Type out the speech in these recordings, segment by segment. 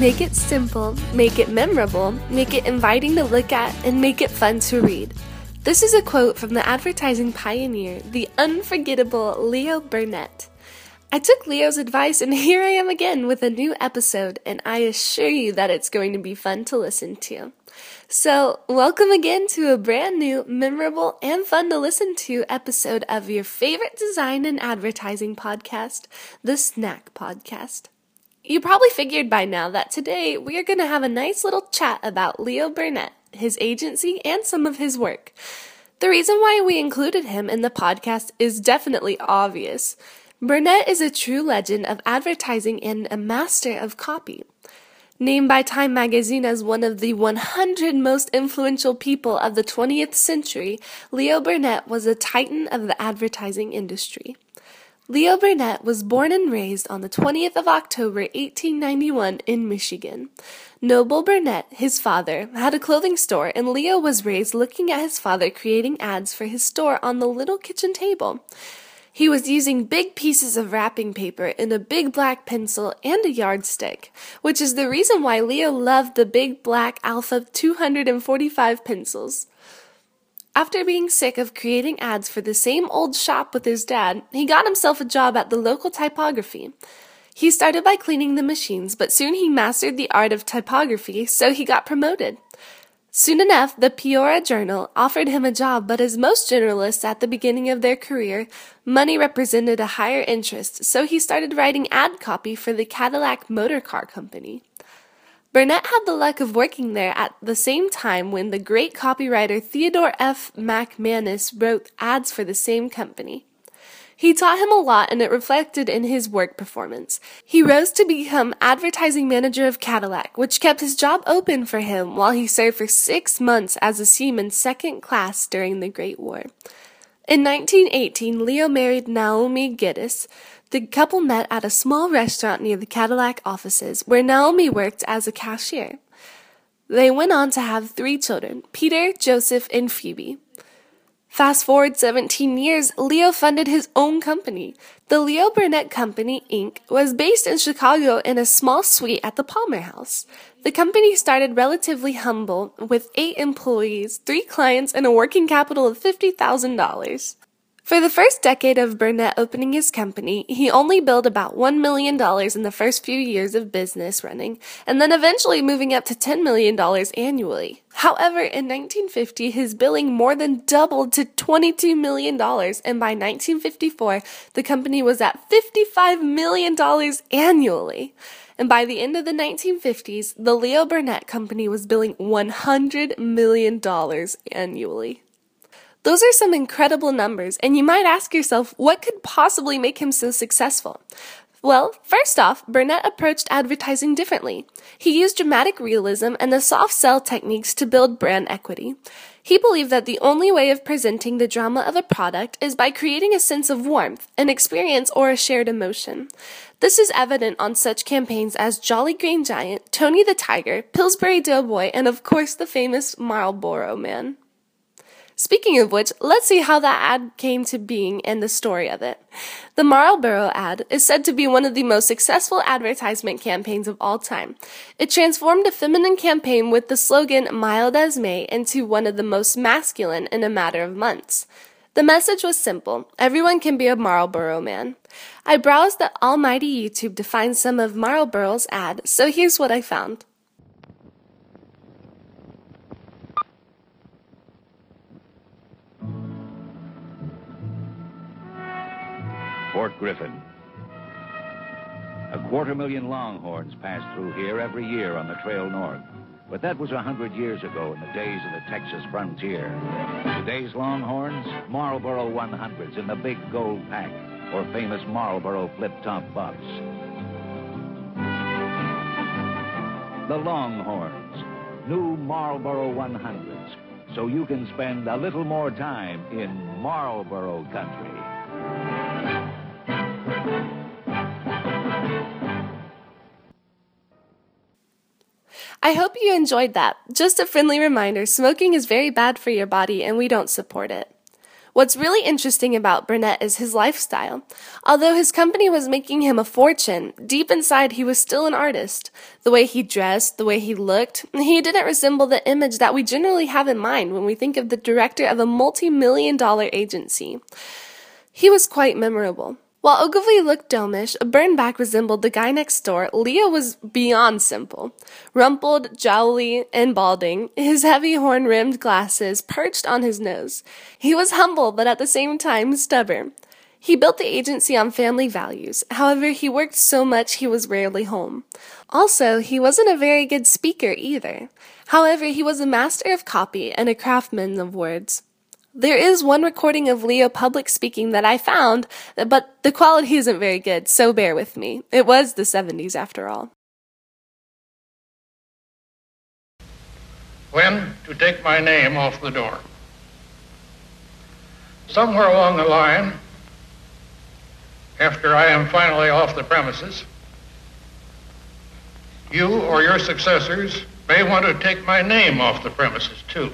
Make it simple, make it memorable, make it inviting to look at, and make it fun to read. This is a quote from the advertising pioneer, the unforgettable Leo Burnett. I took Leo's advice and here I am again with a new episode, and I assure you that it's going to be fun to listen to. So, welcome again to a brand new, memorable, and fun to listen to episode of your favorite design and advertising podcast, the Snack Podcast. You probably figured by now that today we are going to have a nice little chat about Leo Burnett, his agency, and some of his work. The reason why we included him in the podcast is definitely obvious. Burnett is a true legend of advertising and a master of copy. Named by Time magazine as one of the 100 most influential people of the 20th century, Leo Burnett was a titan of the advertising industry. Leo Burnett was born and raised on the 20th of October 1891 in Michigan. Noble Burnett, his father, had a clothing store and Leo was raised looking at his father creating ads for his store on the little kitchen table. He was using big pieces of wrapping paper and a big black pencil and a yardstick, which is the reason why Leo loved the big black Alpha 245 pencils. After being sick of creating ads for the same old shop with his dad, he got himself a job at the local typography. He started by cleaning the machines, but soon he mastered the art of typography, so he got promoted. Soon enough, the Peoria Journal offered him a job, but as most journalists at the beginning of their career, money represented a higher interest, so he started writing ad copy for the Cadillac Motor Car Company. Burnett had the luck of working there at the same time when the great copywriter Theodore F. MacManus wrote ads for the same company. He taught him a lot and it reflected in his work performance. He rose to become advertising manager of Cadillac, which kept his job open for him while he served for six months as a seaman second class during the Great War. In 1918, Leo married Naomi Geddes, the couple met at a small restaurant near the Cadillac offices where Naomi worked as a cashier. They went on to have three children Peter, Joseph, and Phoebe. Fast forward 17 years, Leo funded his own company. The Leo Burnett Company, Inc. was based in Chicago in a small suite at the Palmer House. The company started relatively humble with eight employees, three clients, and a working capital of $50,000. For the first decade of Burnett opening his company, he only billed about $1 million in the first few years of business running, and then eventually moving up to $10 million annually. However, in 1950, his billing more than doubled to $22 million, and by 1954, the company was at $55 million annually. And by the end of the 1950s, the Leo Burnett Company was billing $100 million annually. Those are some incredible numbers, and you might ask yourself, what could possibly make him so successful? Well, first off, Burnett approached advertising differently. He used dramatic realism and the soft sell techniques to build brand equity. He believed that the only way of presenting the drama of a product is by creating a sense of warmth, an experience, or a shared emotion. This is evident on such campaigns as Jolly Green Giant, Tony the Tiger, Pillsbury Doughboy, and of course the famous Marlboro Man. Speaking of which, let's see how that ad came to being and the story of it. The Marlboro ad is said to be one of the most successful advertisement campaigns of all time. It transformed a feminine campaign with the slogan mild as May into one of the most masculine in a matter of months. The message was simple. Everyone can be a Marlboro man. I browsed the almighty YouTube to find some of Marlboro's ad, so here's what I found. Fort Griffin. A quarter million longhorns pass through here every year on the trail north. But that was a hundred years ago in the days of the Texas frontier. Today's longhorns, Marlboro 100s in the big gold pack, or famous Marlboro flip-top box. The Longhorns, new Marlboro 100s, so you can spend a little more time in Marlboro country. I hope you enjoyed that. Just a friendly reminder smoking is very bad for your body and we don't support it. What's really interesting about Burnett is his lifestyle. Although his company was making him a fortune, deep inside he was still an artist. The way he dressed, the way he looked, he didn't resemble the image that we generally have in mind when we think of the director of a multi-million dollar agency. He was quite memorable. While Ogilvy looked domish, Bernbach resembled the guy next door. Leo was beyond simple. Rumpled, jowly, and balding, his heavy horn rimmed glasses perched on his nose. He was humble, but at the same time stubborn. He built the agency on family values. However, he worked so much he was rarely home. Also, he wasn't a very good speaker either. However, he was a master of copy and a craftsman of words. There is one recording of Leo public speaking that I found, but the quality isn't very good, so bear with me. It was the 70s after all. When to take my name off the door. Somewhere along the line, after I am finally off the premises, you or your successors may want to take my name off the premises too.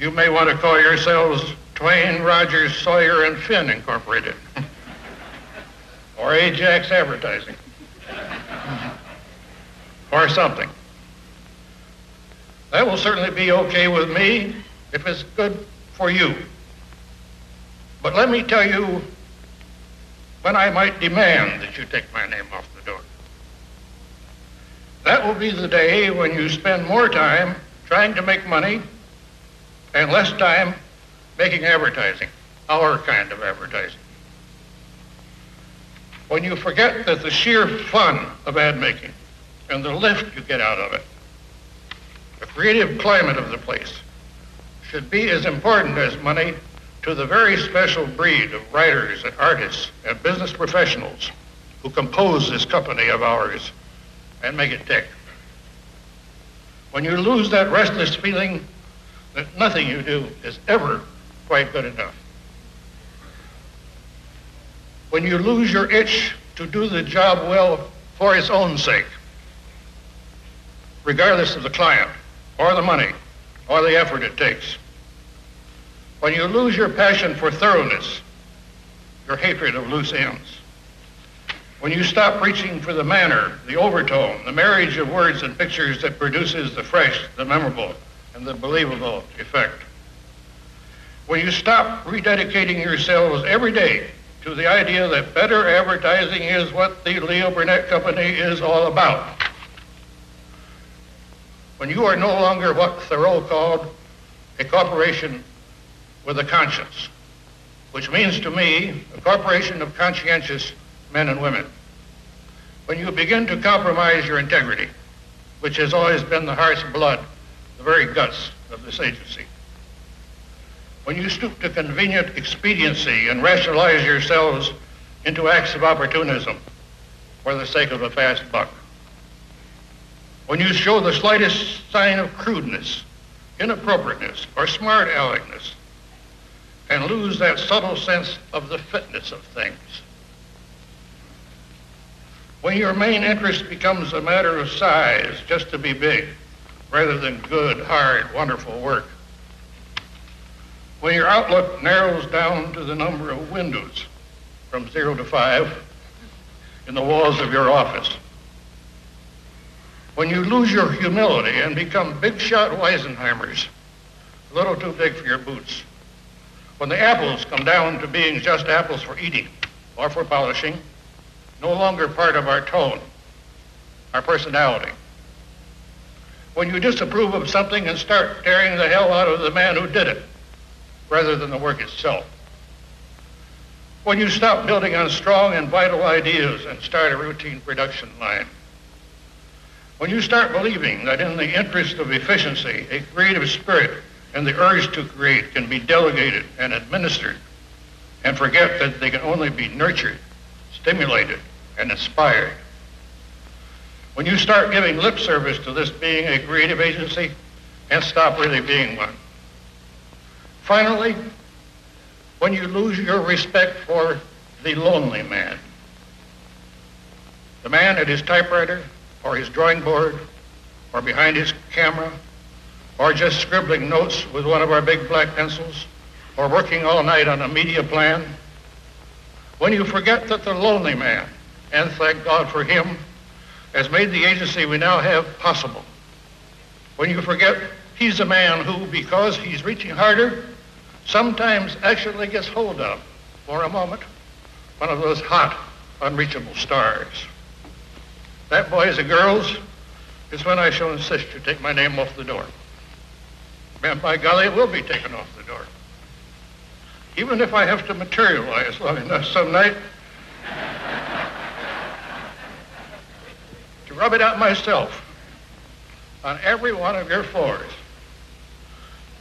You may want to call yourselves Twain, Rogers, Sawyer, and Finn Incorporated. or Ajax Advertising. or something. That will certainly be okay with me if it's good for you. But let me tell you when I might demand that you take my name off the door. That will be the day when you spend more time trying to make money and less time making advertising, our kind of advertising. When you forget that the sheer fun of ad making and the lift you get out of it, the creative climate of the place, should be as important as money to the very special breed of writers and artists and business professionals who compose this company of ours and make it tick. When you lose that restless feeling that nothing you do is ever quite good enough. When you lose your itch to do the job well for its own sake, regardless of the client or the money or the effort it takes. When you lose your passion for thoroughness, your hatred of loose ends. When you stop reaching for the manner, the overtone, the marriage of words and pictures that produces the fresh, the memorable, and the believable effect. When you stop rededicating yourselves every day to the idea that better advertising is what the Leo Burnett Company is all about. When you are no longer what Thoreau called a corporation with a conscience, which means to me a corporation of conscientious men and women. When you begin to compromise your integrity, which has always been the heart's blood the very guts of this agency. When you stoop to convenient expediency and rationalize yourselves into acts of opportunism for the sake of a fast buck. When you show the slightest sign of crudeness, inappropriateness, or smart aleckness, and lose that subtle sense of the fitness of things. When your main interest becomes a matter of size, just to be big, rather than good, hard, wonderful work. When your outlook narrows down to the number of windows from zero to five in the walls of your office. When you lose your humility and become big shot Weisenheimers, a little too big for your boots. When the apples come down to being just apples for eating or for polishing, no longer part of our tone, our personality when you disapprove of something and start tearing the hell out of the man who did it rather than the work itself. When you stop building on strong and vital ideas and start a routine production line. When you start believing that in the interest of efficiency, a creative spirit and the urge to create can be delegated and administered and forget that they can only be nurtured, stimulated, and inspired when you start giving lip service to this being a creative agency and stop really being one. Finally, when you lose your respect for the lonely man, the man at his typewriter or his drawing board or behind his camera or just scribbling notes with one of our big black pencils or working all night on a media plan, when you forget that the lonely man, and thank God for him, has made the agency we now have possible, when you forget he's a man who, because he's reaching harder, sometimes actually gets hold of, for a moment, one of those hot, unreachable stars. That, boys and girls, is when I shall insist you take my name off the door. And by golly, it will be taken off the door. Even if I have to materialize long enough some night rub it out myself on every one of your floors.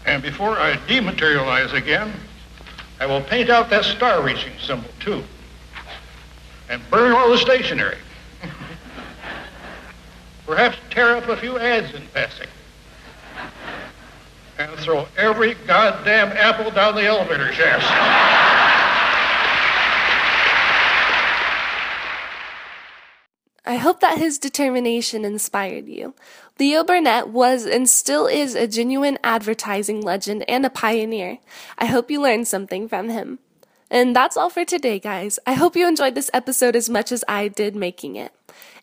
And before I dematerialize again, I will paint out that star reaching symbol too. And burn all the stationery. Perhaps tear up a few ads in passing. And throw every goddamn apple down the elevator shaft. I hope that his determination inspired you. Leo Burnett was and still is a genuine advertising legend and a pioneer. I hope you learned something from him. And that's all for today, guys. I hope you enjoyed this episode as much as I did making it.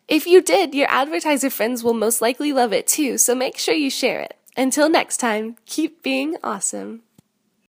If you did, your advertiser friends will most likely love it too, so make sure you share it. Until next time, keep being awesome.